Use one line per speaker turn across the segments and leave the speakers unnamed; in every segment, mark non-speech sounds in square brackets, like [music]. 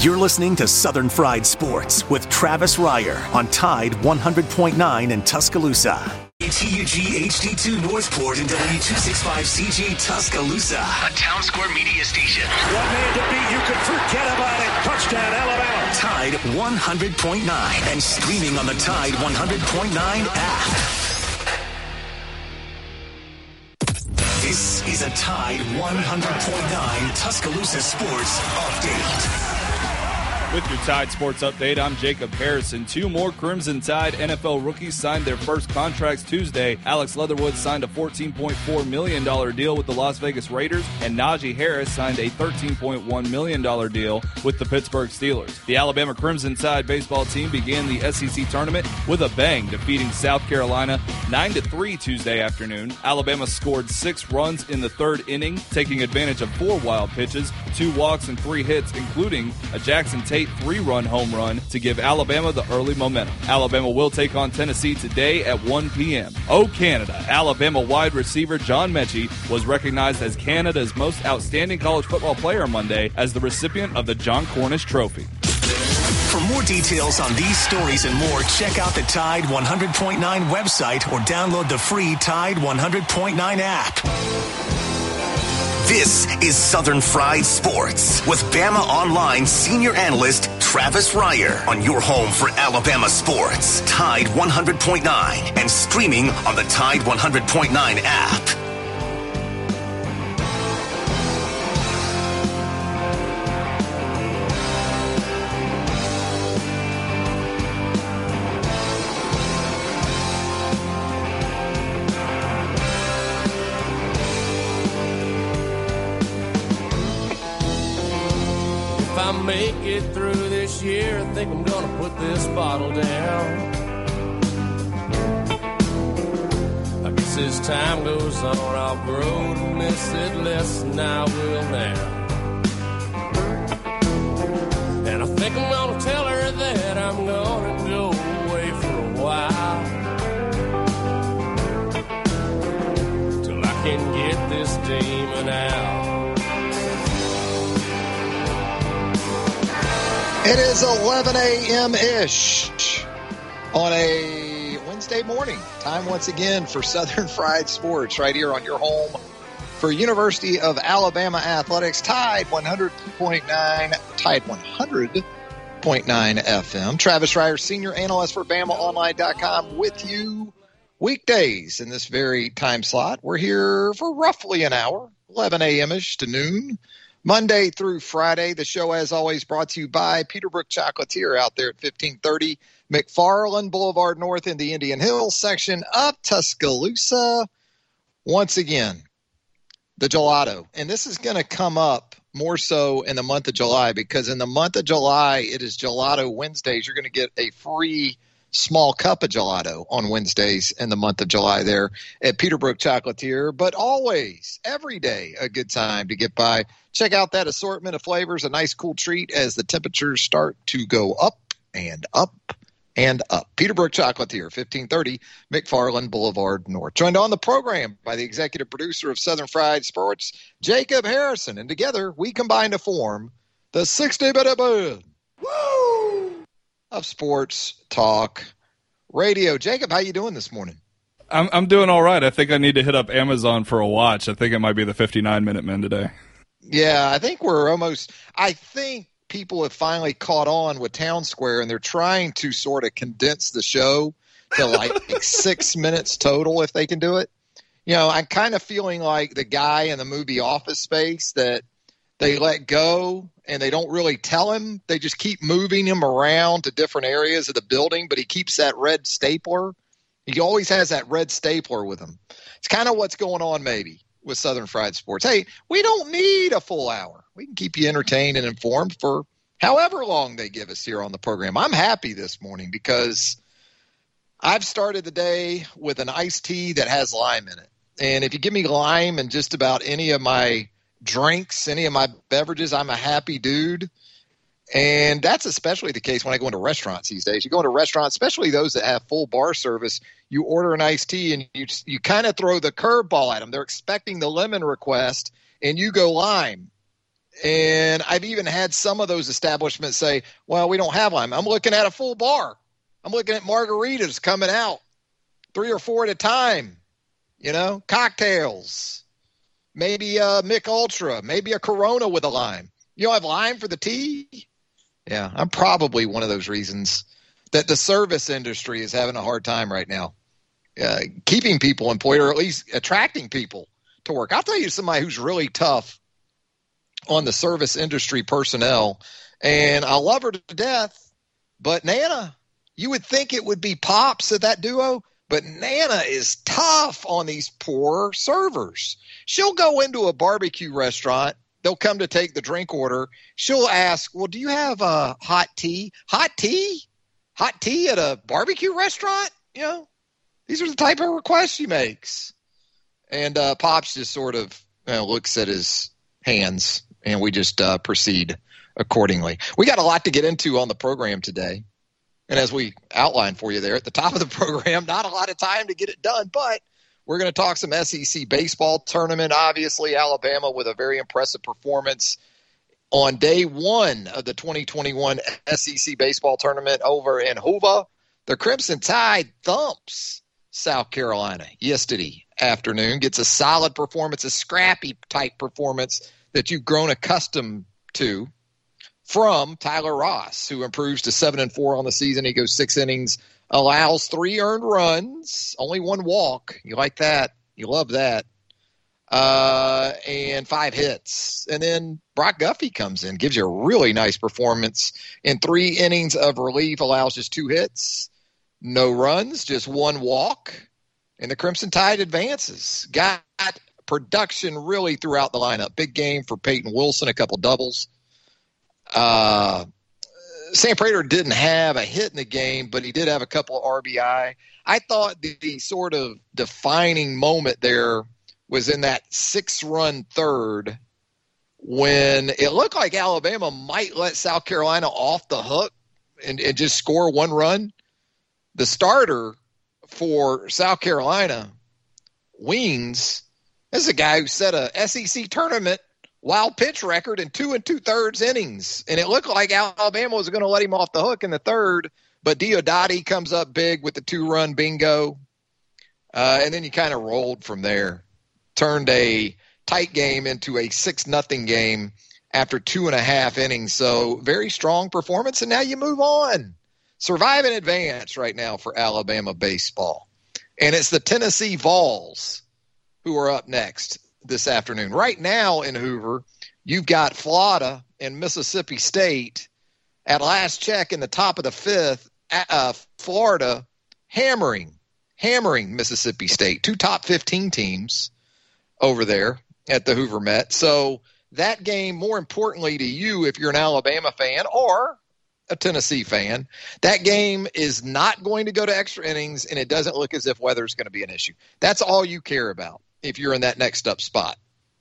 You're listening to Southern Fried Sports with Travis Reier on Tide 100.9 in Tuscaloosa.
TUG HD2 Northport and W265CG Tuscaloosa. A Town Square Media station.
One man to beat, you can forget about it. Touchdown, Alabama.
Tide 100.9 and streaming on the Tide 100.9 app. This is a Tide 100.9 Tuscaloosa Sports Update.
With your Tide Sports Update, I'm Jacob Harrison. Two more Crimson Tide NFL rookies signed their first contracts Tuesday. Alex Leatherwood signed a $14.4 million deal with the Las Vegas Raiders, and Najee Harris signed a $13.1 million deal with the Pittsburgh Steelers. The Alabama Crimson Tide baseball team began the SEC tournament with a bang, defeating South Carolina 9 3 Tuesday afternoon. Alabama scored six runs in the third inning, taking advantage of four wild pitches, two walks, and three hits, including a Jackson Tate three run home run to give Alabama the early momentum. Alabama will take on Tennessee today at 1 p.m. Oh, Canada. Alabama wide receiver John Metchie was recognized as Canada's most outstanding college football player Monday as the recipient of the John Cornish Trophy.
For more details on these stories and more, check out the Tide 100.9 website or download the free Tide 100.9 app. This is Southern Fried Sports with Bama Online senior analyst Travis Reier on your home for Alabama sports. Tide 100.9 and streaming on the Tide 100.9 app.
Time goes on, I'll grow to miss it less than I will now. And I think I'm gonna tell her that I'm gonna go away for a while. Till I can get this demon out.
It is 11 a.m. ish on a Wednesday morning. Time once again for Southern [laughs] Fried Sports right here on your home for University of Alabama Athletics. Tide 100.9, Tide 100.9 FM. Travis Reier, senior analyst for BamaOnline.com with you weekdays in this very time slot. We're here for roughly an hour, 11 a.m. ish to noon. Monday through Friday. The show, as always, brought to you by Peterbrook Chocolatier out there at 1530 McFarland Boulevard North in the Indian Hills section of Tuscaloosa. Once again, the gelato. And this is going to come up more so in the month of July because in the month of July, it is Gelato Wednesdays. You're going to get a free small cup of gelato on Wednesdays in the month of July there at Peterbrook Chocolatier. But always, every day, a good time to get by. Check out that assortment of flavors, a nice cool treat as the temperatures start to go up and up and up. Peterbrook Chocolatier, 1530 McFarland Boulevard North. Joined on the program by the executive producer of Southern Fried Sports, Jacob Harrison. And together we combine to form the 60 minute band. Woo! of sports talk radio. Jacob, how you doing this morning?
I'm I'm doing all right. I think I need to hit up Amazon for a watch. I think it might be the 59 minute men today.
Yeah, I think we're almost. I think people have finally caught on with Town Square, and they're trying to sort of condense the show to [laughs] like six minutes total if they can do it. You know, I'm kind of feeling like the guy in the movie Office Space that they let go and they don't really tell him. They just keep moving him around to different areas of the building, but he keeps that red stapler. He always has that red stapler with him. It's kind of what's going on, maybe, with Southern Fried Sports. Hey, we don't need a full hour. We can keep you entertained and informed for however long they give us here on the program. I'm happy this morning because I've started the day with an iced tea that has lime in it. And if you give me lime in just about any of my drinks, any of my beverages, I'm a happy dude. And that's especially the case when I go into restaurants these days. You go into restaurants, especially those that have full bar service, you order an iced tea and you you kind of throw the curveball at them. They're expecting the lemon request and you go lime. And I've even had some of those establishments say, well, we don't have lime. I'm looking at a full bar. I'm looking at margaritas coming out three or four at a time, you know, cocktails, maybe a Mich Ultra, maybe a Corona with a lime. You don't have lime for the tea? Yeah, I'm probably one of those reasons that the service industry is having a hard time right now, uh, keeping people employed or at least attracting people to work. I'll tell you somebody who's really tough on the service industry personnel, and I love her to death. But Nana, you would think it would be Pops of that duo, but Nana is tough on these poor servers. She'll go into a barbecue restaurant. They'll come to take the drink order. She'll ask, "Well, do you have a hot tea? Hot tea? Hot tea at a barbecue restaurant?" You know, these are the type of requests she makes. And uh, Pops just sort of you know, looks at his hands, and we just uh, proceed accordingly. We got a lot to get into on the program today. And as we outlined for you there at the top of the [laughs] program, not a lot of time to get it done, but we're going to talk some SEC baseball tournament. Obviously, Alabama with a very impressive performance on day one of the 2021 SEC baseball tournament over in Hoover. The Crimson Tide thumps South Carolina yesterday afternoon, gets a solid performance, a scrappy type performance that you've grown accustomed to from Tyler Ross, who improves to seven and four on the season. He goes six innings, allows three earned runs, only one walk. You like that? You love that. Uh, and five hits. And then Brock Guffey comes in, gives you a really nice performance in three innings of relief, allows just two hits, no runs, just one walk. And the Crimson Tide advances. Got production really throughout the lineup. Big game for Peyton Wilson, a couple doubles. Uh, Sam Prater didn't have a hit in the game, but he did have a couple of RBI. I thought the, the sort of defining moment there was in that six run third when it looked like Alabama might let South Carolina off the hook and, and just score one run. The starter for South Carolina, Weans, is a guy who set a SEC tournament wild pitch record in two and two thirds innings. And it looked like Alabama was going to let him off the hook in the third, but Diodati comes up big with the two run bingo. Uh, and then you kind of rolled from there, turned a tight game into a six nothing game after two and a half innings. So very strong performance, and now you move on. Survive and advance right now for Alabama baseball. And it's the Tennessee Vols who are up next this afternoon. Right now in Hoover, you've got Florida and Mississippi State at last check in the top of the fifth. Uh, Florida hammering, hammering Mississippi State, two top 15 teams over there at the Hoover Met. So that game, more importantly to you, if you're an Alabama fan or a Tennessee fan, that game is not going to go to extra innings, and it doesn't look as if weather's going to be an issue. That's all you care about if you're in that next up spot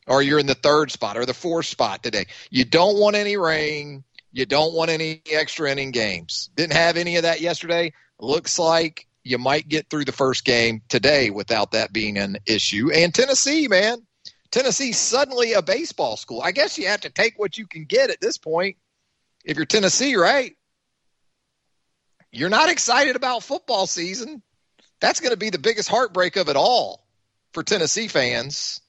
or you're in the third spot or the fourth spot today. You don't want any rain. You don't want any extra inning games. Didn't have any of that yesterday. Looks like you might get through the first game today without that being an issue. And Tennessee, man, Tennessee suddenly a baseball school. I guess you have to take what you can get at this point. If you're Tennessee, right? You're not excited about football season. That's going to be the biggest heartbreak of it all for Tennessee fans.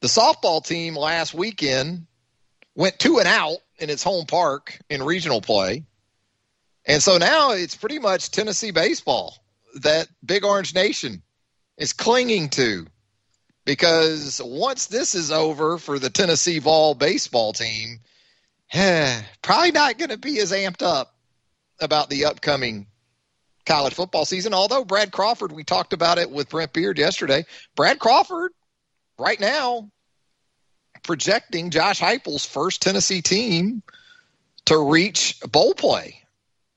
The softball team last weekend went two and out in its home park in regional play. And so now it's pretty much Tennessee baseball that Big Orange Nation is clinging to because once this is over for the Tennessee Vol baseball team, [sighs] probably not going to be as amped up about the upcoming college football season. Although Brad Crawford, we talked about it with Brent Beard yesterday. Brad Crawford, right now, projecting Josh Heupel's first Tennessee team to reach bowl play,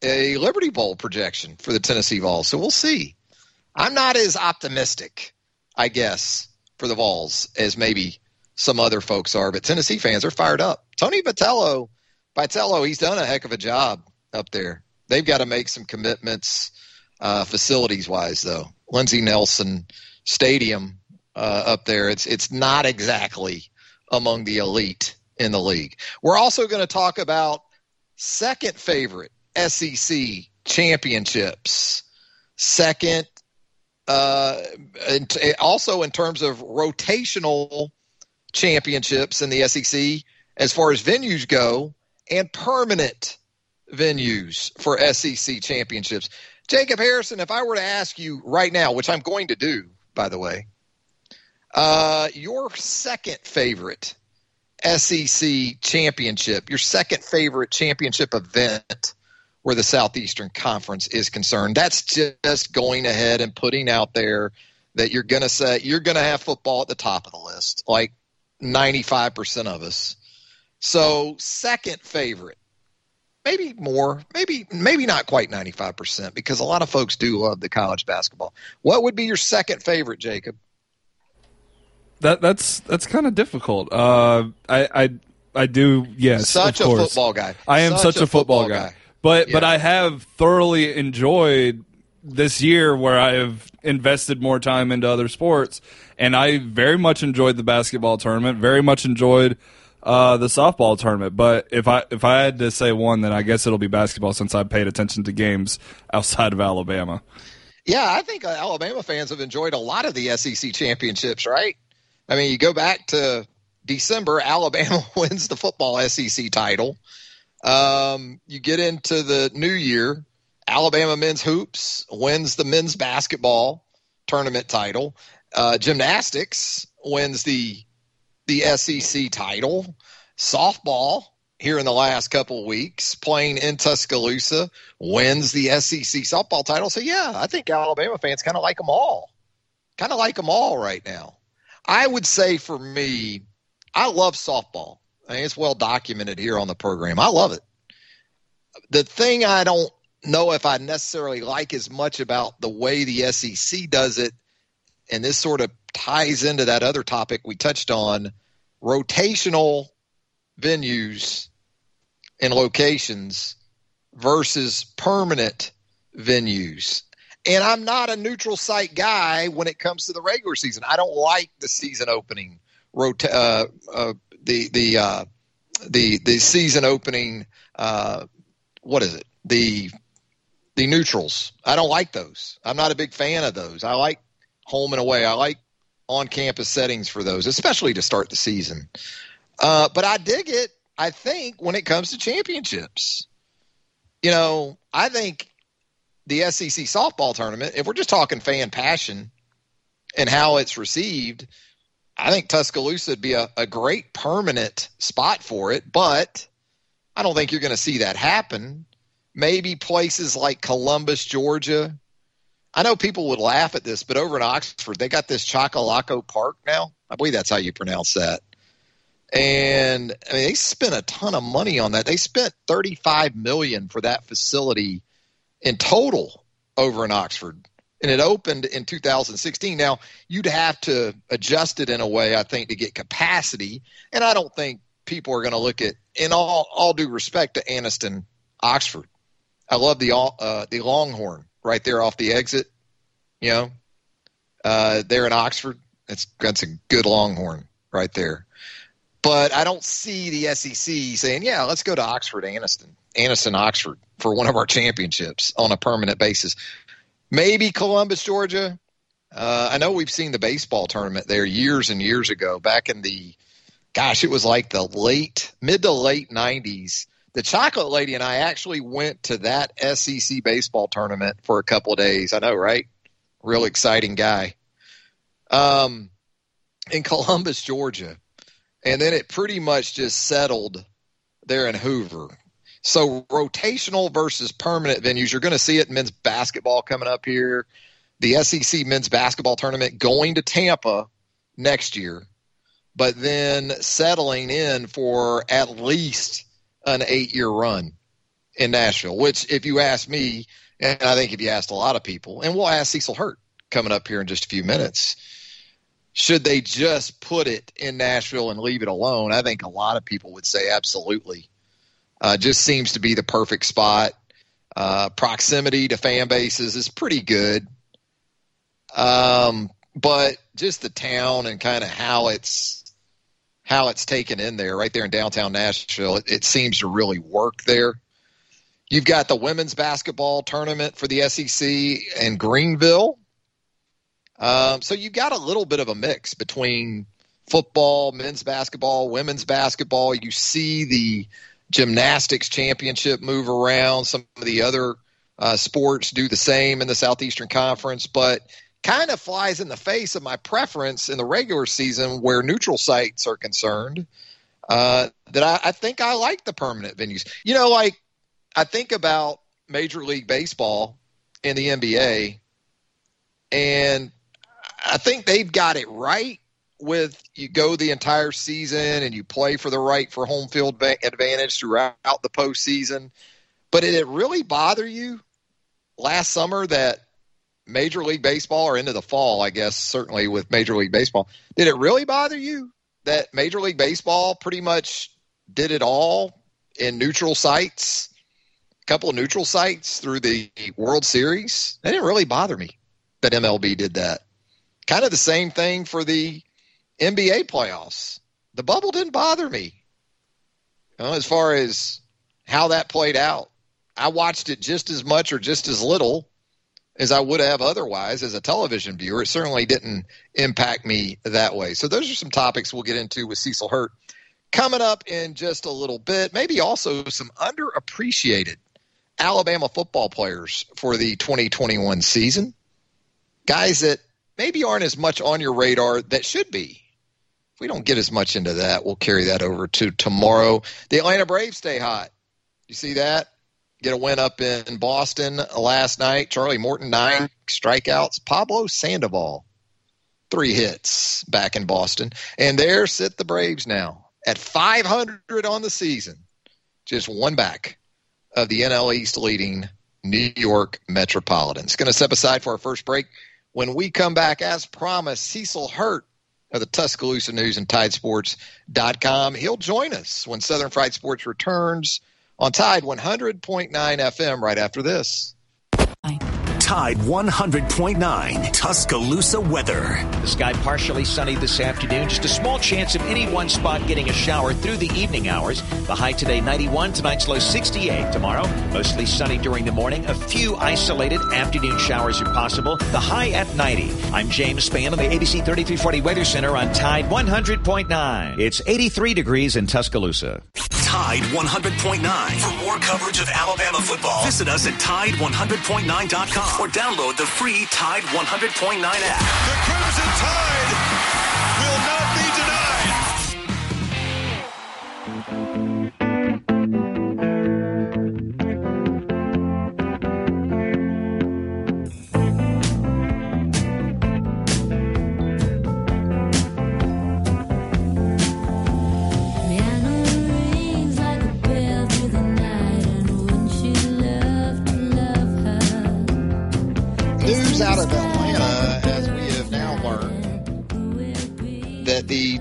a Liberty Bowl projection for the Tennessee Vols. So we'll see. I'm not as optimistic, I guess, for the Vols as maybe some other folks are, but Tennessee fans are fired up. Tony Vitello, Vitello, he's done a heck of a job up there. They've got to make some commitments uh, facilities wise, though. Lindsey Nelson Stadium uh, up there, it's it's not exactly among the elite in the league. We're also going to talk about second favorite SEC championships. Second, uh, also in terms of rotational championships in the SEC, as far as venues go, and permanent venues for SEC championships. Jacob Harrison, if I were to ask you right now, which I'm going to do, by the way, uh, your second favorite SEC championship, your second favorite championship event where the Southeastern Conference is concerned. That's just going ahead and putting out there that you're going to say you're going to have football at the top of the list, like 95% of us. So, second favorite, maybe more, maybe maybe not quite 95% because a lot of folks do love the college basketball. What would be your second favorite, Jacob?
That that's that's kind of difficult. Uh, I I I do yes.
Such a
course.
football guy.
I am such, such a, football, football guy. guy. But yeah. but I have thoroughly enjoyed this year where I have invested more time into other sports, and I very much enjoyed the basketball tournament. Very much enjoyed uh, the softball tournament. But if I if I had to say one, then I guess it'll be basketball since I paid attention to games [laughs] outside of Alabama.
Yeah, I think uh, Alabama fans have enjoyed a lot of the SEC championships, right? I mean, you go back to December, [laughs] Alabama [laughs] wins the football SEC title. Um, you get into the new year, Alabama men's hoops wins the men's basketball tournament title. Uh, gymnastics wins the the SEC title. Softball here in the last couple weeks, playing in Tuscaloosa, wins the SEC softball title. So yeah, I think Alabama fans kind of like them all. Kind of like them all right now. I would say for me, I love softball. I mean, it's well documented here on the program. I love it. The thing I don't know if I necessarily like as much about the way the SEC does it, and this sort of ties into that other topic we touched on rotational venues and locations versus permanent venues. And I'm not a neutral site guy when it comes to the regular season. I don't like the season opening rota- uh, uh, the the uh, the the season opening. Uh, what is it? The the neutrals. I don't like those. I'm not a big fan of those. I like home and away. I like on campus settings for those, especially to start the season. Uh, but I dig it. I think when it comes to championships, you know, I think the SEC softball tournament, if we're just talking fan passion and how it's received, I think Tuscaloosa would be a, a great permanent spot for it, but I don't think you're going to see that happen. Maybe places like Columbus, Georgia. I know people would laugh at this, but over in Oxford, they got this Choccolocco Park now. I believe that's how you pronounce that. And I mean, they spent a ton of money on that. They spent 35 million for that facility in total over in Oxford. And it opened in 2016. Now, you'd have to adjust it in a way, I think, to get capacity. And I don't think people are going to look at, in all, all due respect to Anniston, Oxford. I love the uh, the Longhorn right there off the exit. You know, uh, there in Oxford, that's that's a good Longhorn right there. But I don't see the SEC saying, "Yeah, let's go to Oxford, Anniston." Anniston Oxford for one of our championships on a permanent basis. Maybe Columbus, Georgia. Uh, I know we've seen the baseball tournament there years and years ago, back in the, gosh, it was like the late, mid to late 90s. The Chocolate Lady and I actually went to that SEC baseball tournament for a couple of days. I know, right? Real exciting guy. Um, in Columbus, Georgia. And then it pretty much just settled there in Hoover. So rotational versus permanent venues, you're going to see it men's basketball coming up here. The SEC men's basketball tournament going to Tampa next year, but then settling in for at least an eight year run in Nashville, which if you ask me, and I think if you asked a lot of people, and we'll ask Cecil Hurt coming up here in just a few minutes, should they just put it in Nashville and leave it alone? I think a lot of people would say absolutely. Uh, just seems to be the perfect spot. Uh, proximity to fan bases is pretty good. Um, but just the town and kind of how it's how it's taken in there, right there in downtown Nashville. It, it seems to really work there. You've got the women's basketball tournament for the SEC in Greenville. Um, so you've got a little bit of a mix between football, men's basketball, women's basketball. You see the gymnastics championship move around. Some of the other uh, sports do the same in the Southeastern Conference, but kind of flies in the face of my preference in the regular season where neutral sites are concerned. Uh, that I, I think I like the permanent venues. You know, like I think about Major League Baseball and the NBA, and I think they've got it right with you go the entire season and you play for the right for home field advantage throughout the postseason. But did it really bother you last summer that Major League Baseball or into the fall, I guess, certainly with Major League Baseball, did it really bother you that Major League Baseball pretty much did it all in neutral sites a couple of neutral sites through the World Series. It didn't really bother me that MLB did that. Kind of the same thing for the NBA playoffs. The bubble didn't bother me. As far as how that played out, I watched it just as much or just as little as I would have otherwise as a television viewer. It certainly didn't impact me that way. So those are some topics we'll get into with Cecil Hurt coming up in just a little bit. Maybe also some underappreciated Alabama football players for the 2021 season. Guys that maybe aren't as much on your radar that should be. If we don't get as much into that, we'll carry that over to tomorrow. The Atlanta Braves stay hot. You see that? Get a win up in Boston last night. Charlie Morton, nine strikeouts. Pablo Sandoval, three hits back in Boston. And there sit the Braves now at 500 on the season. Just one back of the NL East leading New York Metropolitans. Going to step aside for our first break. When we come back, as promised, Cecil Hurt of the Tuscaloosa News and Tidesports.com. He'll join us when Southern Fried Sports returns on Tide 100.9 FM right after this.
Tide 100.9 Tuscaloosa weather.
The sky partially sunny this afternoon. Just a small chance of any one spot getting a shower through the evening hours. The high today 91, tonight's low 68. Tomorrow, mostly sunny during the morning. A few isolated afternoon showers are possible. The high at 90. I'm James Spann on the ABC 3340 Weather Center on Tide 100.9. It's 83 degrees in Tuscaloosa.
Tide 100.9. For more coverage of Alabama football, visit us at Tide100.9.com or download the free Tide 100.9 app.
The Crimson Tide will not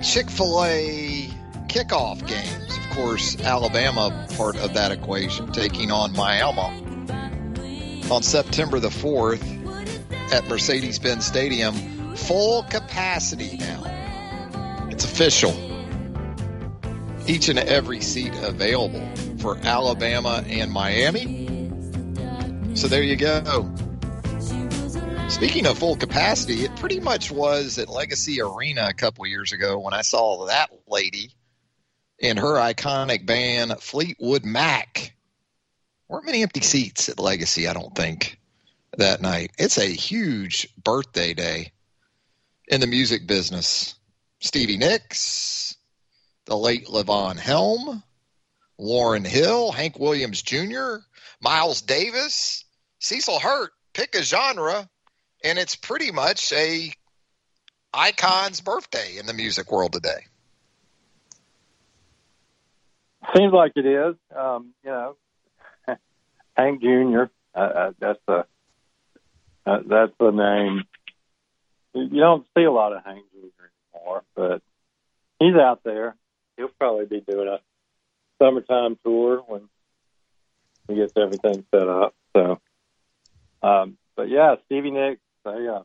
Chick fil A kickoff games, of course, Alabama part of that equation, taking on Miami on September the 4th at Mercedes Benz Stadium, full capacity now. It's official. Each and every seat available for Alabama and Miami. So there you go. Speaking of full capacity, it pretty much was at Legacy Arena a couple years ago when I saw that lady in her iconic band Fleetwood Mac. Weren't many empty seats at Legacy, I don't think, that night. It's a huge birthday day in the music business. Stevie Nicks, the late Levon Helm, Lauryn Hill, Hank Williams Jr., Miles Davis, Cecil Hurt. Pick a genre and it's pretty much a icon's birthday in the music world today.
Seems like it is. Um, you know, [laughs] Hank Jr. Uh, uh, that's the uh, that's the name. You don't see a lot of Hank Jr. anymore, but he's out there. He'll probably be doing a summertime tour when he gets everything set up. So, um, but yeah, Stevie Nicks, they uh,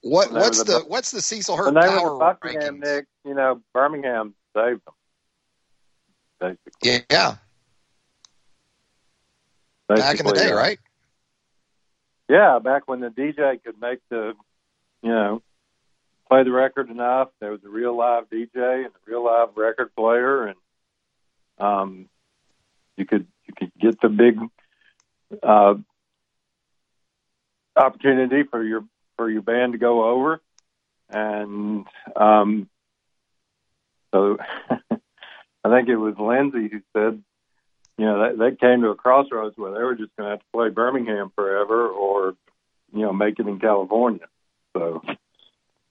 What what's the, the, what's the Cecil Hurt
when they
power
were the Buckingham
rankings?
Nick, you know, Birmingham saved them.
Basically. Yeah. Basically, back in the day, right?
Yeah, back when the DJ could make the, you know, play the record enough. There was a real live DJ and a real live record player, and um, you could you could get the big uh, opportunity for your for your band to go over, and um, so [laughs] I think it was Lindsey who said, you know, they, they came to a crossroads where they were just going to have to play Birmingham forever, or you know, make it in California. So,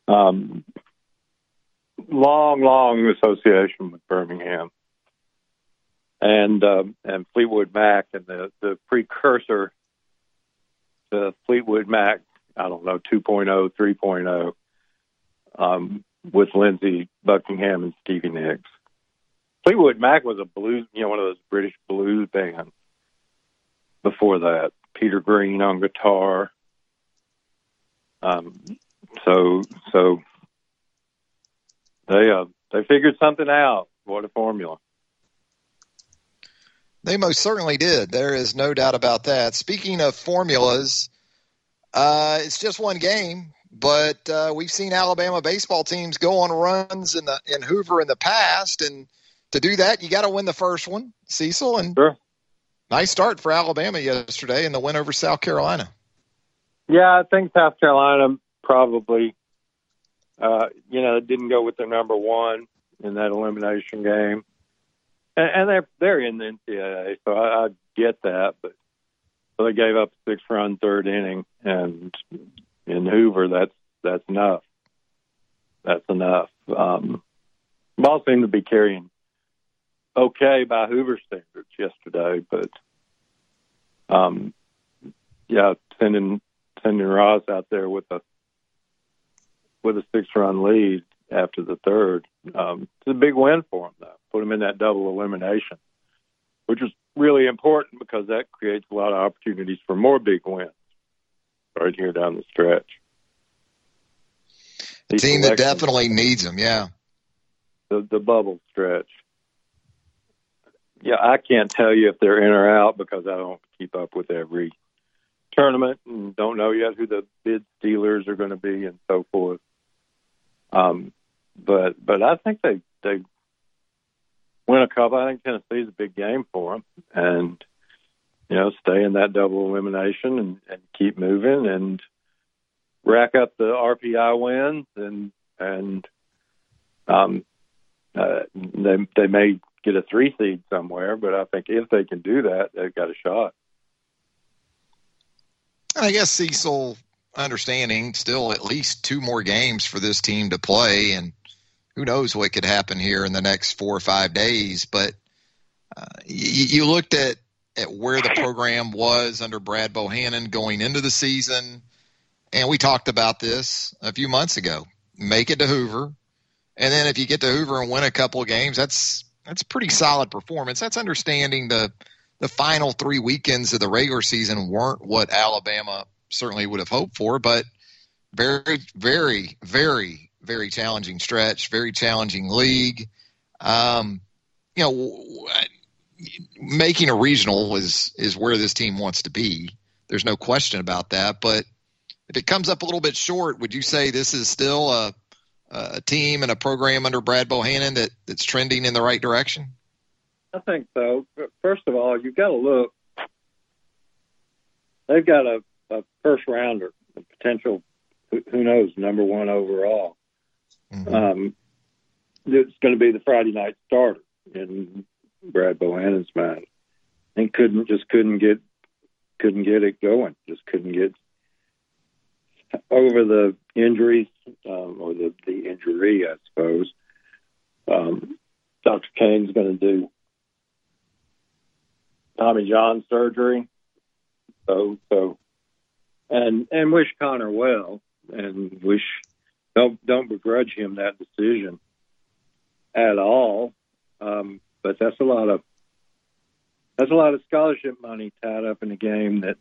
um, long, long association with Birmingham and um, and Fleetwood Mac and the the precursor to Fleetwood Mac. I don't know 2.0, 3.0, um, with Lindsey Buckingham and Stevie Nicks. Fleetwood Mac was a blues, you know, one of those British blues bands. Before that, Peter Green on guitar. Um, so so they uh, they figured something out. What a formula!
They most certainly did. There is no doubt about that. Speaking of formulas, uh, it's just one game, but uh, we've seen Alabama baseball teams go on runs in the in Hoover in the past, and to do that, you got to win the first one, Cecil. And
sure.
nice start for Alabama yesterday in the win over South Carolina.
Yeah, I think South Carolina probably, uh, you know, didn't go with their number one in that elimination game and, and they're they're in the NCAA, so I, I get that. But so they gave up six run third inning, and in Hoover, that's that's enough. That's enough. Um, ball seemed to be carrying okay by Hoover standards yesterday, but um, yeah, sending sending Ross out there with a with a six run lead after the third. Um, it's a big win for him, though. Put him in that double elimination, which is really important because that creates a lot of opportunities for more big wins right here down the stretch.
A team that definitely needs them, yeah.
The the bubble stretch. Yeah, I can't tell you if they're in or out because I don't keep up with every tournament and don't know yet who the bid stealers are going to be and so forth. Um, but but I think they they win a couple. I think Tennessee's a big game for them, and you know, stay in that double elimination and, and keep moving and rack up the RPI wins and and um, uh, they they may get a three seed somewhere, but I think if they can do that, they've got a shot.
I guess Cecil understanding still at least two more games for this team to play, and who knows what could happen here in the next four or five days. But uh, you, you looked at at where the program was under Brad Bohannon going into the season, and we talked about this a few months ago. Make it to Hoover, and then if you get to Hoover and win a couple of games, that's that's pretty solid performance. That's understanding the the final three weekends of the regular season weren't what Alabama certainly would have hoped for, but very, very, very, very challenging stretch, very challenging league. Um, you know, making a regional is is where this team wants to be. There's no question about that. But if it comes up a little bit short, would you say this is still a, a team and a program under Brad Bohannon that, that's trending in the right direction?
I think so. First of all, you've got to look. They've got a a first rounder, a potential, who knows, number one overall. Mm-hmm. Um, it's going to be the Friday night starter in Brad Bohannon's mind, and couldn't just couldn't get couldn't get it going, just couldn't get over the injuries um, or the the injury, I suppose. Um, Dr. Cain's going to do Tommy John surgery, so so and and wish Connor well, and wish don't don't begrudge him that decision at all. Um, but that's a lot of that's a lot of scholarship money tied up in a game that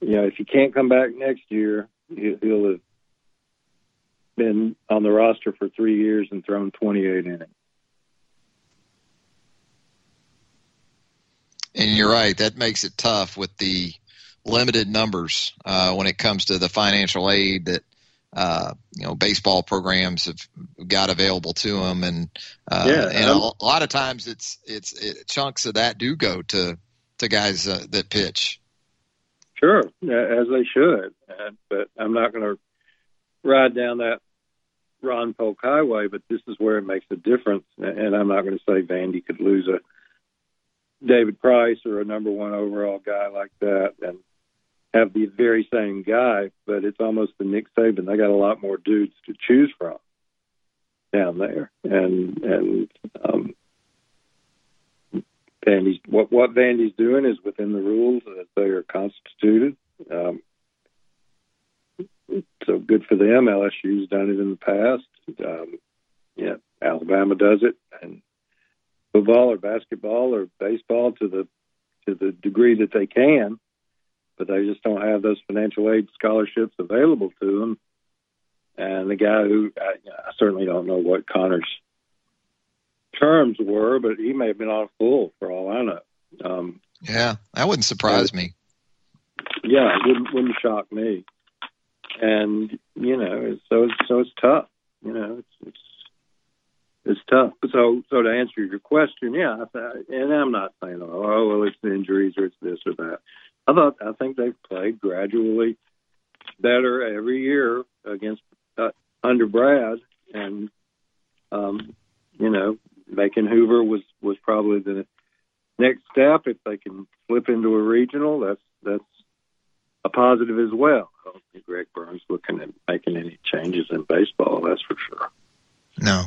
you know if you can't come back next year, he'll have been on the roster for three years and thrown 28 innings.
And you're right. That makes it tough with the limited numbers uh, when it comes to the financial aid that uh, you know baseball programs have got available to them, and uh, yeah, and a, a, lot of times it's it's it, chunks of that do go to to guys uh, that pitch.
Sure, as they should, but I'm not going to ride down that Ron Polk Highway. But this is where it makes a difference, and I'm not going to say Vandy could lose a David Price or a number one overall guy like that, and have the very same guy, but it's almost the Nick Saban. They got a lot more dudes to choose from down there, and and um, Vandy's what what Vandy's doing is within the rules as they are constituted. Um, so good for them. LSU's done it in the past. Um, yeah, Alabama does it, and football or basketball or baseball to the to the degree that they can but they just don't have those financial aid scholarships available to them. And the guy who I, I certainly don't know what Connor's terms were, but he may have been on full for all I know. Um,
yeah, that wouldn't surprise me.
Yeah, it wouldn't wouldn't shock me. And you know, so so it's tough. You know, it's it's it's tough. So so to answer your question, yeah, and I'm not saying oh well it's injuries or it's this or that. I thought I think they've played gradually better every year against uh, under Brad, and um, you know, making Hoover was was probably the next step. If they can flip into a regional, that's that's a positive as well. I don't think Greg Byrne's looking at making any changes in baseball. That's for sure.
No.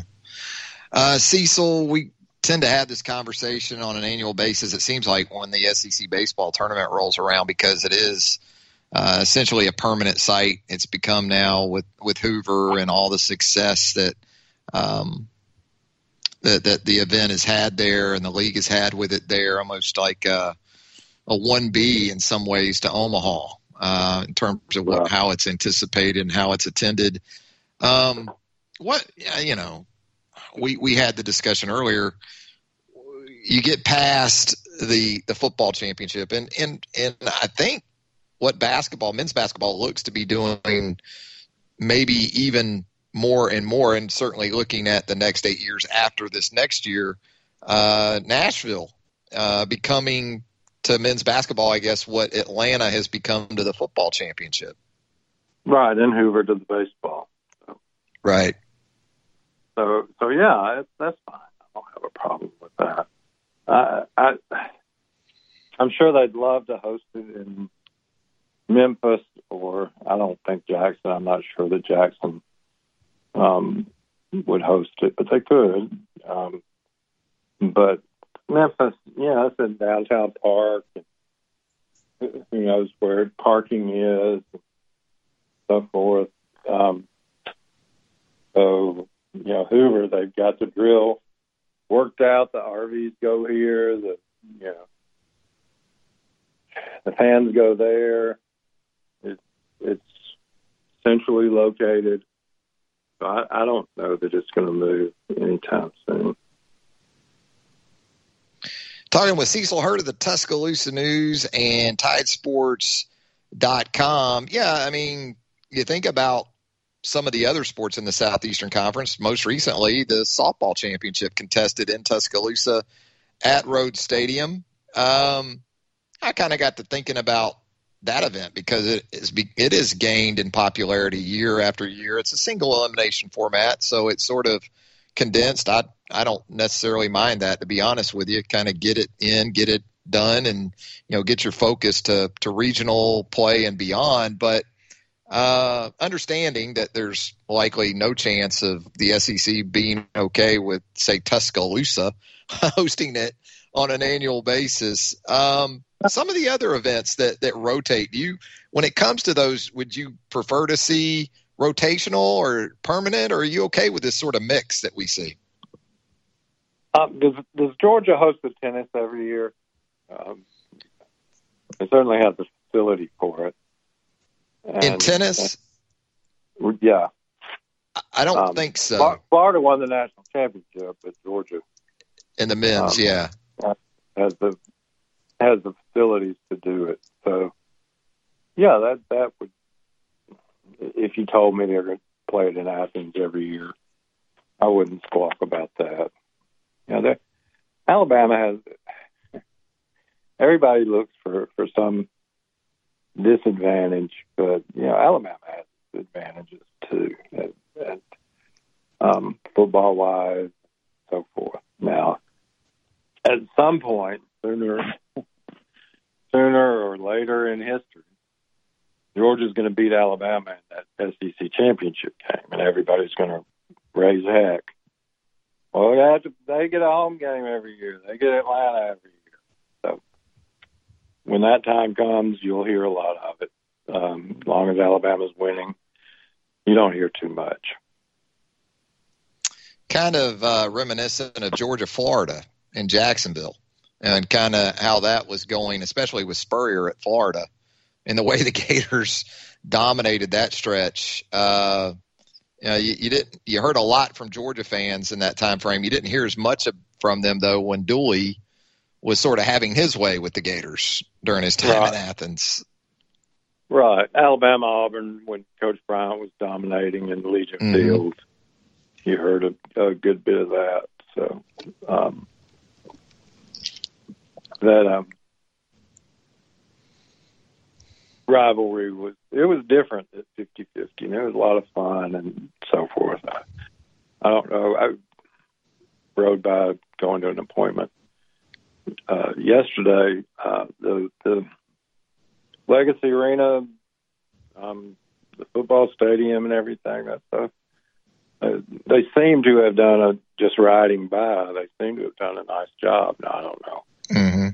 Uh, Cecil, we tend to have this conversation on an annual basis. It seems like when the SEC baseball tournament rolls around because it is uh, essentially a permanent site. It's become now with with Hoover and all the success that um, that that the event has had there and the league has had with it there, almost like a one B in some ways to Omaha uh, in terms of what, how it's anticipated and how it's attended. Um, what you know, we we had the discussion earlier you get past the the football championship, and and and I think what basketball, men's basketball, looks to be doing, maybe even more and more, and certainly looking at the next eight years after this next year, uh, Nashville uh, becoming to men's basketball, I guess, what Atlanta has become to the football championship.
Right, and Hoover to the baseball.
So. Right.
So, so yeah, that's fine. I don't have a problem with that. I, I, I'm sure they'd love to host it in Memphis, or I don't think Jackson. I'm not sure that Jackson um, would host it, but they could. Um, but Memphis, yeah, it's in downtown park. Who knows where parking is, and so forth. Um, so, you know, Hoover, they've got the drill worked out. The RVs go here. The you know the fans go there. It's it's centrally located. So I, I don't know that it's going to move anytime soon.
Talking with Cecil Hurt of the Tuscaloosa News and TideSports.com. Yeah, I mean, you think about some of the other sports in the Southeastern Conference. Most recently, the softball championship contested in Tuscaloosa at Rhoads Stadium. Um, I kind of got to thinking about that event because it is it is gained in popularity year after year. It's a single elimination format, so it's sort of condensed. I I don't necessarily mind that to be honest with you. Kind of get it in, get it done, and you know get your focus to to regional play and beyond. But uh, understanding that there's likely no chance of the SEC being okay with, say, Tuscaloosa [laughs] hosting it on an annual basis. Um, some of the other events that that rotate, do you when it comes to those, would you prefer to see rotational or permanent, or are you okay with this sort of mix that we see?
Um, does Does Georgia host the tennis every year? Um, they certainly have the facility for it.
And, in tennis?
Uh, yeah.
I don't
Um,
think so.
Florida won the national championship, but Georgia
In the men's,
um,
yeah.
has the has the facilities to do it. So, yeah, that that would. If you told me they're going to play it in Athens every year, I wouldn't squawk about that. You know, Alabama has. Everybody looks for for some disadvantage, but you know, Alabama has advantages too, and, and um, football wise, so forth. Now, at some point, sooner [laughs] sooner or later in history, Georgia's going to beat Alabama in that SEC championship game, and everybody's going to raise heck. Well, they, have to, they get a home game every year. They get Atlanta every year. When that time comes, you'll hear a lot of it. Um, as long as Alabama's winning, you don't hear too much.
Kind of uh, reminiscent of Georgia, Florida, in Jacksonville, and kind of how that was going, especially with Spurrier at Florida, and the way the [laughs] Gators dominated that stretch. Uh, you, know, you, you didn't. You heard a lot from Georgia fans in that time frame. You didn't hear as much from them though when Dooley was sort of having his way with the Gators during his time
Right.
in Athens.
Right. Alabama, Auburn, when Coach Bryant was dominating in Legion
Mhm.
Field, you heard a, a good bit of that. So um, that um, rivalry was it was different at 50-50, and it was a lot of fun and so forth. I, I don't know. I rode by going to an appointment uh, yesterday. Uh, the the Legacy Arena, um, the football stadium, and everything. That stuff. Uh, they seem to have done a just riding by. They seem to have done a nice job. Now I don't know.
Mm-hmm.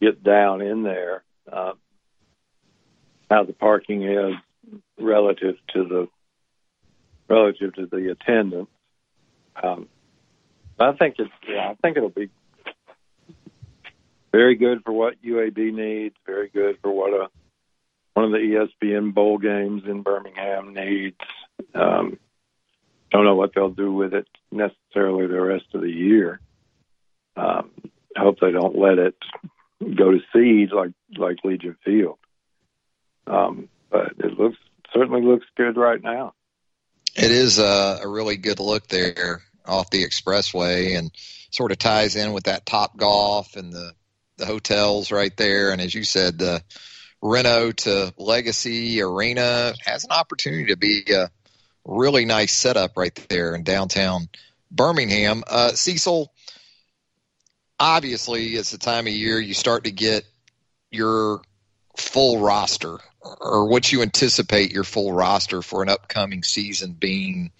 Get down in there. Uh, how the parking is relative to the relative to the attendance. Um, I think it's yeah, I think it'll be very good for what UAB needs. Very good for what a one of the ESPN bowl games in Birmingham needs. Um, don't know what they'll do with it necessarily the rest of the year. Um, I hope they don't let it go to seed like like Legion Field. Um, but it looks certainly looks good right now.
It is a, a really good look there off the expressway and sort of ties in with that Topgolf and the, the hotels right there. And as you said, the Reno to Legacy Arena has an opportunity to be a really nice setup right there in downtown Birmingham. Uh, Cecil, obviously, it's the time of year you start to get your full roster or what you anticipate your full roster for an upcoming season being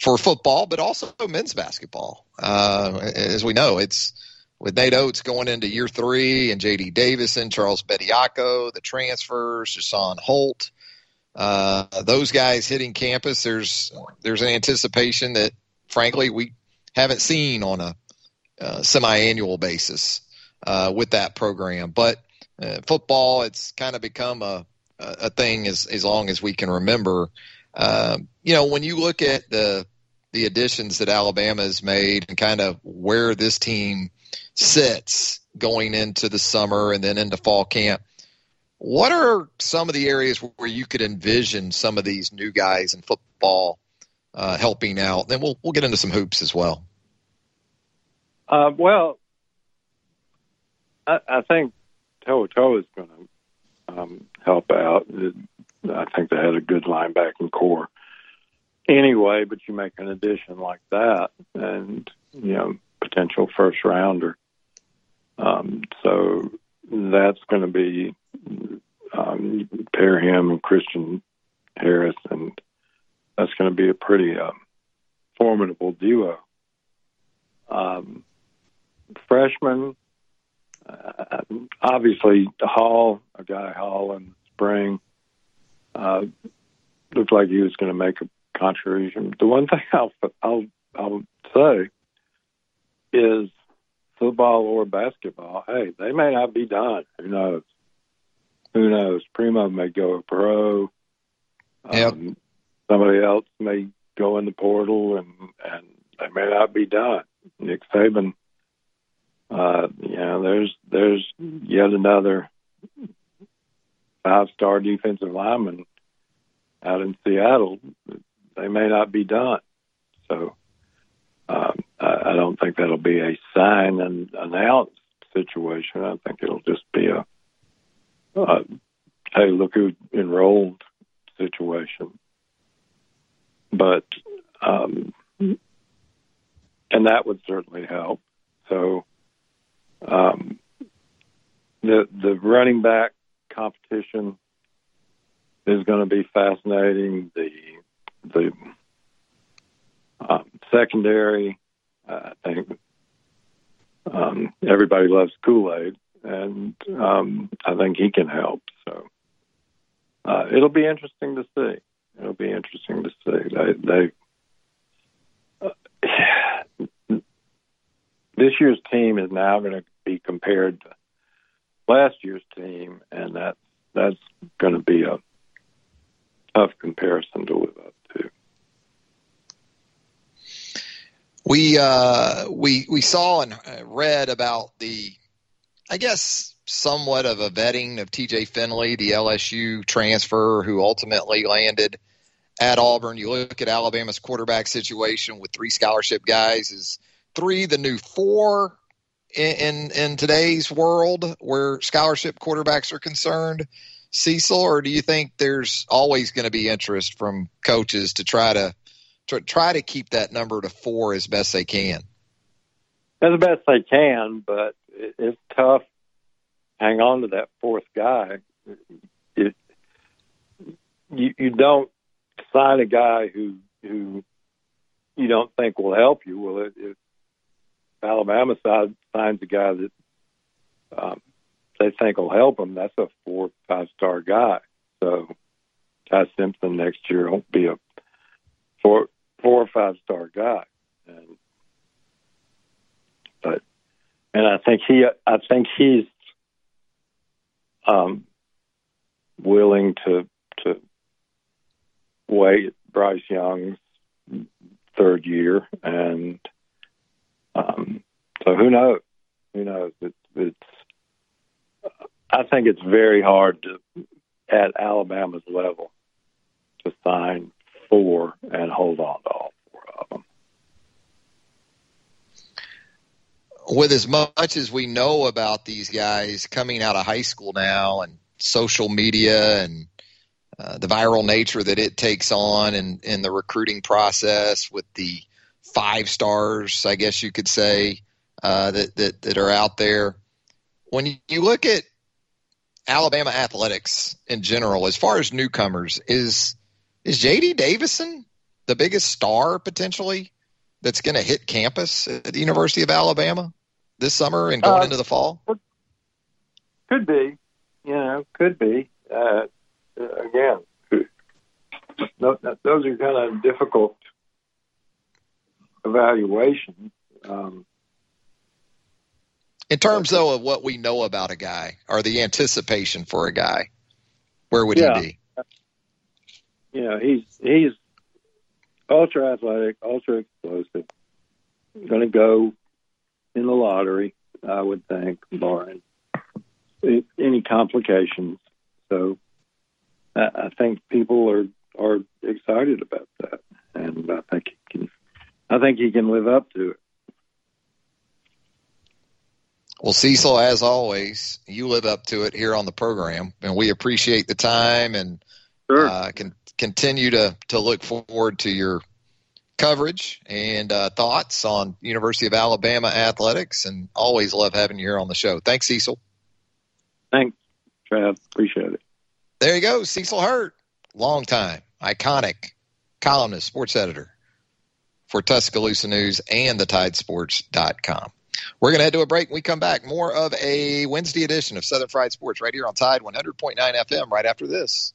for football, but also men's basketball. Uh, as we know, it's with Nate Oates going into year three and JD Davison, Charles Bediako, the transfers, Jason Holt, uh, those guys hitting campus. There's there's an anticipation that, frankly, we haven't seen on a uh, semi-annual basis uh, with that program. But uh, football, it's kind of become a a thing as as long as we can remember. Um, you know, when you look at the the additions that Alabama has made and kind of where this team sits going into the summer and then into fall camp, what are some of the areas where you could envision some of these new guys in football uh, helping out? Then we'll we'll get into some hoops as well.
Uh, well, I, I think To'oTo'o is going to um, help out. I think they had a good linebacking corps anyway, but you make an addition like that, and you know, potential first rounder. Um, so that's going to be um, pair him and Christian Harris, and that's going to be a pretty um, formidable duo. Um, freshman, uh, obviously Hall, a guy Hall in the spring, uh, looked like he was going to make a contribution. The one thing I'll I'll I'll say is football or basketball. Hey, they may not be done. Who knows? Who knows? Primo may go pro.
Yep.
Um, somebody else may go in the portal, and and they may not be done. Nick Saban, uh, you know, there's there's yet another five-star defensive lineman out in Seattle. They may not be done, so um, I, I don't think that'll be a sign and announce situation. I think it'll just be a, a hey, look who enrolled situation. But um, and that would certainly help. So um, the the running back competition is going to be fascinating. The the um, secondary, I think um, everybody loves Kool Aid, and um, I think he can help. So uh, it'll be interesting to see. It'll be interesting to see. They, they uh, [sighs] this year's team is now going to be compared to last year's team, and that's that's going to be a tough comparison to live up to.
We uh, we we saw and read about the, I guess, somewhat of a vetting of T.J. Finley, the LSU transfer who ultimately landed at Auburn. You look at Alabama's quarterback situation with three scholarship guys. Is three the new four in, in, in today's world where scholarship quarterbacks are concerned? Cecil, or do you think there's always going to be interest from coaches to try to, to try to keep that number to four as best they can?
As best they can, but it's tough. Hang on to that fourth guy. It, you, you don't sign a guy who who you don't think will help you. Well, if Alabama side signs a guy that um, they think will help them, that's a four five star guy. So Ty Simpson next year won't be a four four or five star guy. And but and I think he I think he's um willing to to wait Bryce Young's third year and um so who knows? Who knows? It's, it's I think it's very hard to, at Alabama's level, to sign four and hold on to all four of them.
With as much as we know about these guys coming out of high school now and social media and uh, the viral nature that it takes on in, in the recruiting process with the five stars, I guess you could say, uh, that, that, that are out there. When you look at Alabama athletics in general, as far as newcomers, is is JD Davison the biggest star potentially that's going to hit campus at the University of Alabama this summer and going uh, into the fall?
Could be, you know, could be. Uh, again, those are kind of difficult evaluations. Um,
in terms, though, of what we know about a guy or the anticipation for a guy, where would
yeah.
he be?
You know, he's he's ultra athletic, ultra explosive. Going to go in the lottery, I would think, barring any complications. So, I think people are are excited about that, and I think he can. I think he can live up to it.
Well, Cecil, as always, you live up to it here on the program, and we appreciate the time and
sure.
uh, can continue to to look forward to your coverage and uh, thoughts on University of Alabama athletics, and always love having you here on the show. Thanks, Cecil.
Thanks, Trav. Appreciate it.
There you go, Cecil Hurt, long time, iconic columnist, sports editor for Tuscaloosa News and the TideSports.com. We're going to head to a break. When we come back, more of a Wednesday edition of Southern Fried Sports right here on Tide 100.9 FM right after this.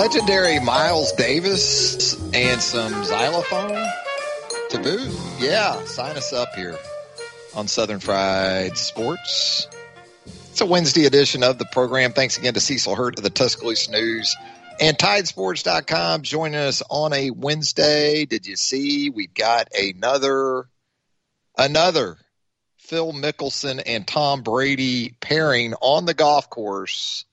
Legendary Miles Davis and some xylophone to boot. Yeah, sign us up here on Southern Fried Sports. It's a Wednesday edition of the program. Thanks again to Cecil Hurt of the Tuscaloosa News and Tidesports.com joining us on a Wednesday. Did you see we've got another another Phil Mickelson and Tom Brady pairing on the golf course?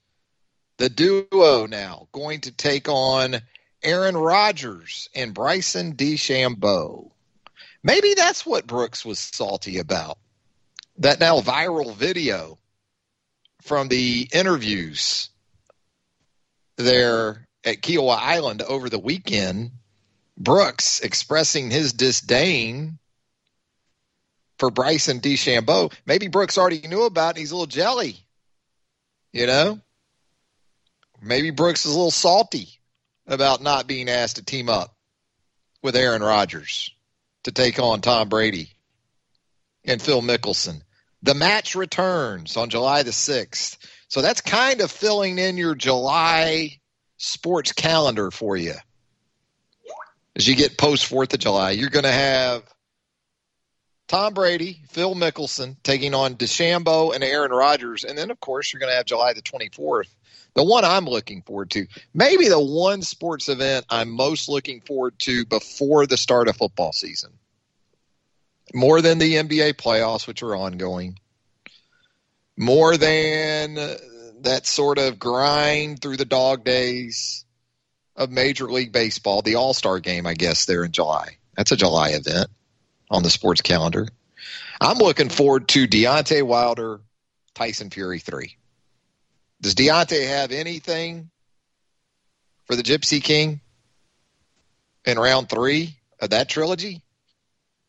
The duo now going to take on Aaron Rodgers and Bryson DeChambeau. Maybe that's what Brooks was salty about. That now viral video from the interviews there at Kiawah Island over the weekend. Brooks expressing his disdain for Bryson DeChambeau. Maybe Brooks already knew about it. He's a little jelly. You know? Maybe Brooks is a little salty about not being asked to team up with Aaron Rodgers to take on Tom Brady and Phil Mickelson. The match returns on July the 6th. So that's kind of filling in your July sports calendar for you. As you get post 4th of July, you're going to have Tom Brady, Phil Mickelson taking on DeChambeau and Aaron Rodgers. And then, of course, you're going to have July the 24th the one I'm looking forward to, maybe the one sports event I'm most looking forward to before the start of football season. More than the NBA playoffs, which are ongoing, more than that sort of grind through the dog days of Major League Baseball, the All Star game, I guess, there in July. That's a July event on the sports calendar. I'm looking forward to Deontay Wilder, Tyson Fury 3. Does Deontay have anything for the Gypsy King in round three of that trilogy?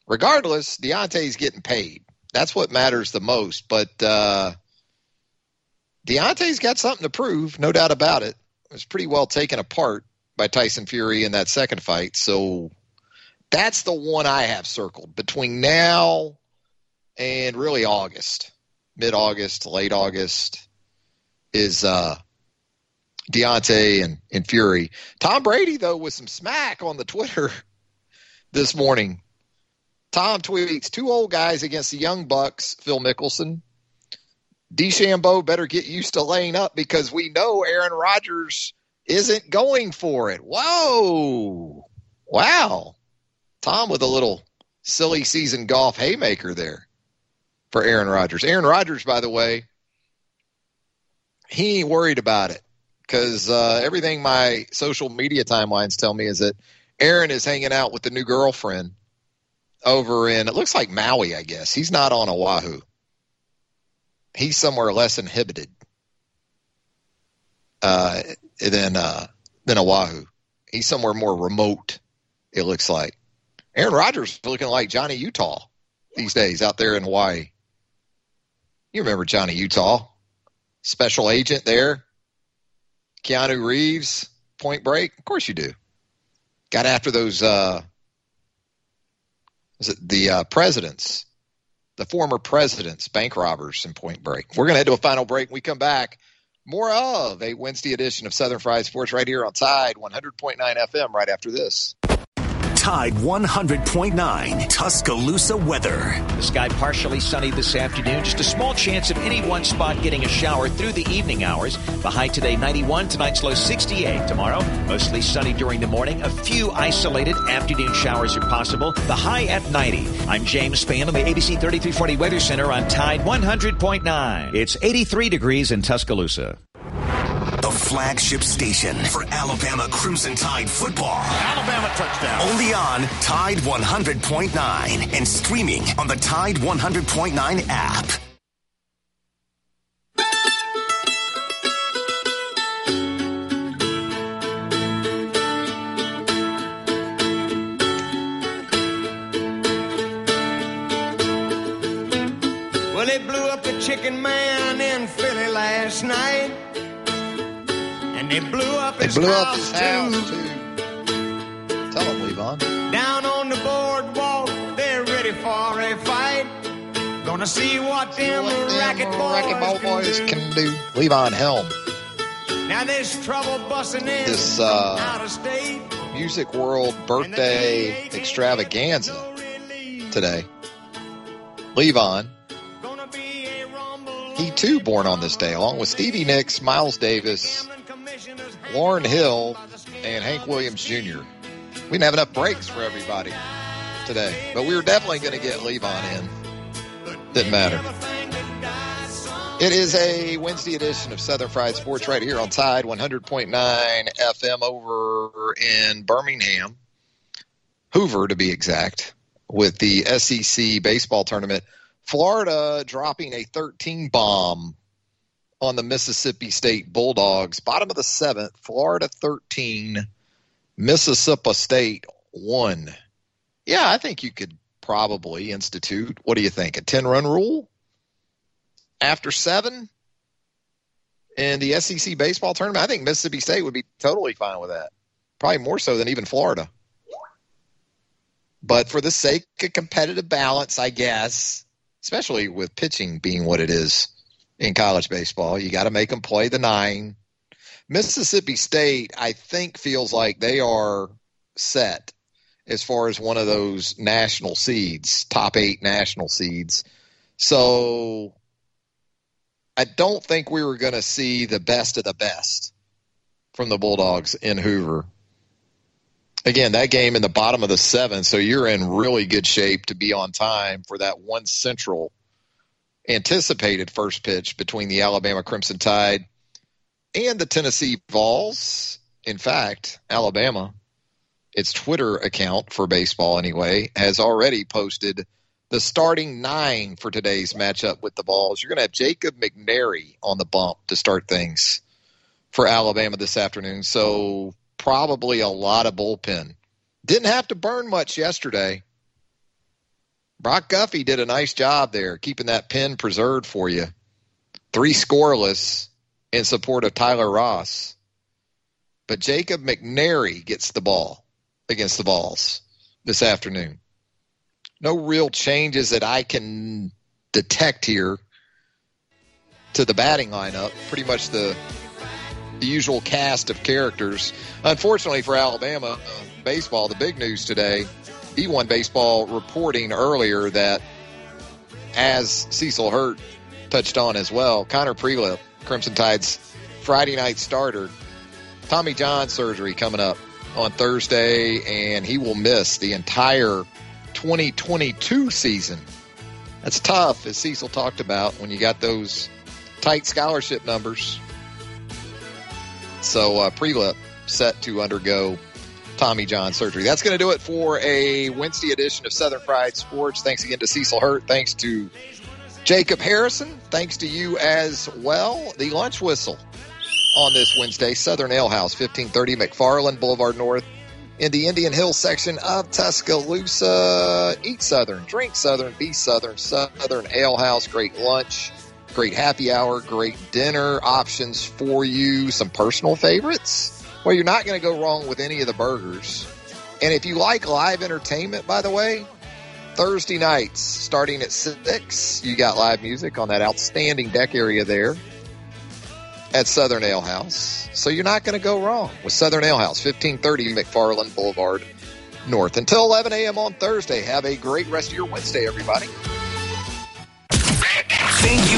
Regardless, Deontay's getting paid. That's what matters the most. But uh, Deontay's got something to prove, no doubt about it. It was pretty well taken apart by Tyson Fury in that second fight. So that's the one I have circled between now and really August, mid August, late August is uh, Deontay and, and Fury. Tom Brady, though, with some smack on the Twitter [laughs] this morning. Tom tweets two old guys against the young Bucks, Phil Mickelson. DeChambeau better get used to laying up because we know Aaron Rodgers isn't going for it. Whoa. Wow. Tom with a little silly season golf haymaker there for Aaron Rodgers. Aaron Rodgers, by the way, he ain't worried about it because uh, everything my social media timelines tell me is that Aaron is hanging out with the new girlfriend over in it looks like Maui, I guess. He's not on Oahu. He's somewhere less inhibited uh, than uh, than Oahu. He's somewhere more remote. It looks like Aaron Rodgers is looking like Johnny Utah these days out there in Hawaii. You remember Johnny Utah? Special agent there. Keanu Reeves, Point Break. Of course you do. Got after those. Uh, it the uh, presidents, the former presidents, bank robbers in Point Break? We're going to head to a final break. When we come back, more of a Wednesday edition of Southern Fried Sports right here on Tide 100.9 FM. Right after this.
Tide 100.9 Tuscaloosa weather.
The sky partially sunny this afternoon. Just a small chance of any one spot getting a shower through the evening hours. The high today 91, tonight's low 68. Tomorrow, mostly sunny during the morning. A few isolated afternoon showers are possible. The high at 90. I'm James Spann on the ABC 3340 Weather Center on Tide 100.9. It's 83 degrees in Tuscaloosa
the flagship station for Alabama Crimson Tide football.
Alabama touchdown.
Only on Tide 100.9 and streaming on the Tide 100.9 app.
Well, they blew up the chicken man in Philly last night. They blew up
They
his
blew up
house,
his house
too.
too. Tell him, Levon.
Down on the boardwalk, they're ready for a fight. Gonna see what them
What them
racket boys,
racquetball boys
can do.
can do. Levon Helm.
Now there's trouble busting in
this uh,
out of state.
Music World birthday extravaganza today. Levon, he too born on this day, along with Stevie Nicks, Miles Davis, Lauryn Hill, and Hank Williams Jr. We didn't have enough breaks for everybody today, but we were definitely going to get Levon in. Didn't matter. It is a Wednesday edition of Southern Fried Sports right here on Tide 100.9 FM over in Birmingham, Hoover to be exact, with the SEC baseball tournament. Florida dropping a 13 bomb on the Mississippi State Bulldogs. Bottom of the seventh, Florida 13, Mississippi State 1. Yeah, I think you could probably institute, what do you think, a 10 run rule? after seven in the SEC baseball tournament, I think Mississippi State would be totally fine with that. Probably more so than even Florida. But for the sake of competitive balance, I guess, especially with pitching being what it is in college baseball, you got to make them play the nine. Mississippi State, I think, feels like they are set as far as one of those national seeds, top eight national seeds. So I don't think we were going to see the best of the best from the Bulldogs in Hoover. Again, that game in the bottom of the seventh, so you're in really good shape to be on time for that one central anticipated first pitch between the Alabama Crimson Tide and the Tennessee Vols. In fact, Alabama, its Twitter account for baseball anyway, has already posted – the starting nine for today's matchup with the Vols. You're going to have Jacob McNairy on the bump to start things for Alabama this afternoon. So probably a lot of bullpen. Didn't have to burn much yesterday. Brock Guffey did a nice job there, keeping that pen preserved for you. Three scoreless in support of Tyler Ras. But Jacob McNairy gets the ball against the balls this afternoon no real changes that I can detect here to the batting lineup. Pretty much the the usual cast of characters. Unfortunately for Alabama baseball, the big news today, D1 baseball reporting earlier that as Cecil Hurt touched on as well, Connor Prielipp, Crimson Tide's Friday night starter, Tommy John surgery coming up on Thursday, and he will miss the entire 2022 season. That's tough, as Cecil talked about, when you got those tight scholarship numbers. So, uh, Prielipp set to undergo Tommy John surgery. That's going to do it for a Wednesday edition of Southern Fried Sports. Thanks again to Cecil Hurt. Thanks to Jacob Harrison. Thanks to you as well. The lunch whistle on this Wednesday, Southern Ale House, 1530 McFarland Boulevard North in the Indian Hill section of Tuscaloosa. Eat Southern, drink Southern, be Southern, Southern Ale House, great lunch, great happy hour, great dinner options for you, some personal favorites. Well, you're not going to go wrong with any of the burgers. And if you like live entertainment, by the way, Thursday nights starting at 6, you got live music on that outstanding deck area there at Southern Ale House. So you're not going to go wrong with Southern Ale House, 1530 McFarland Boulevard North. Until 11 a.m. on Thursday, have a great rest of your Wednesday, everybody.
Thank you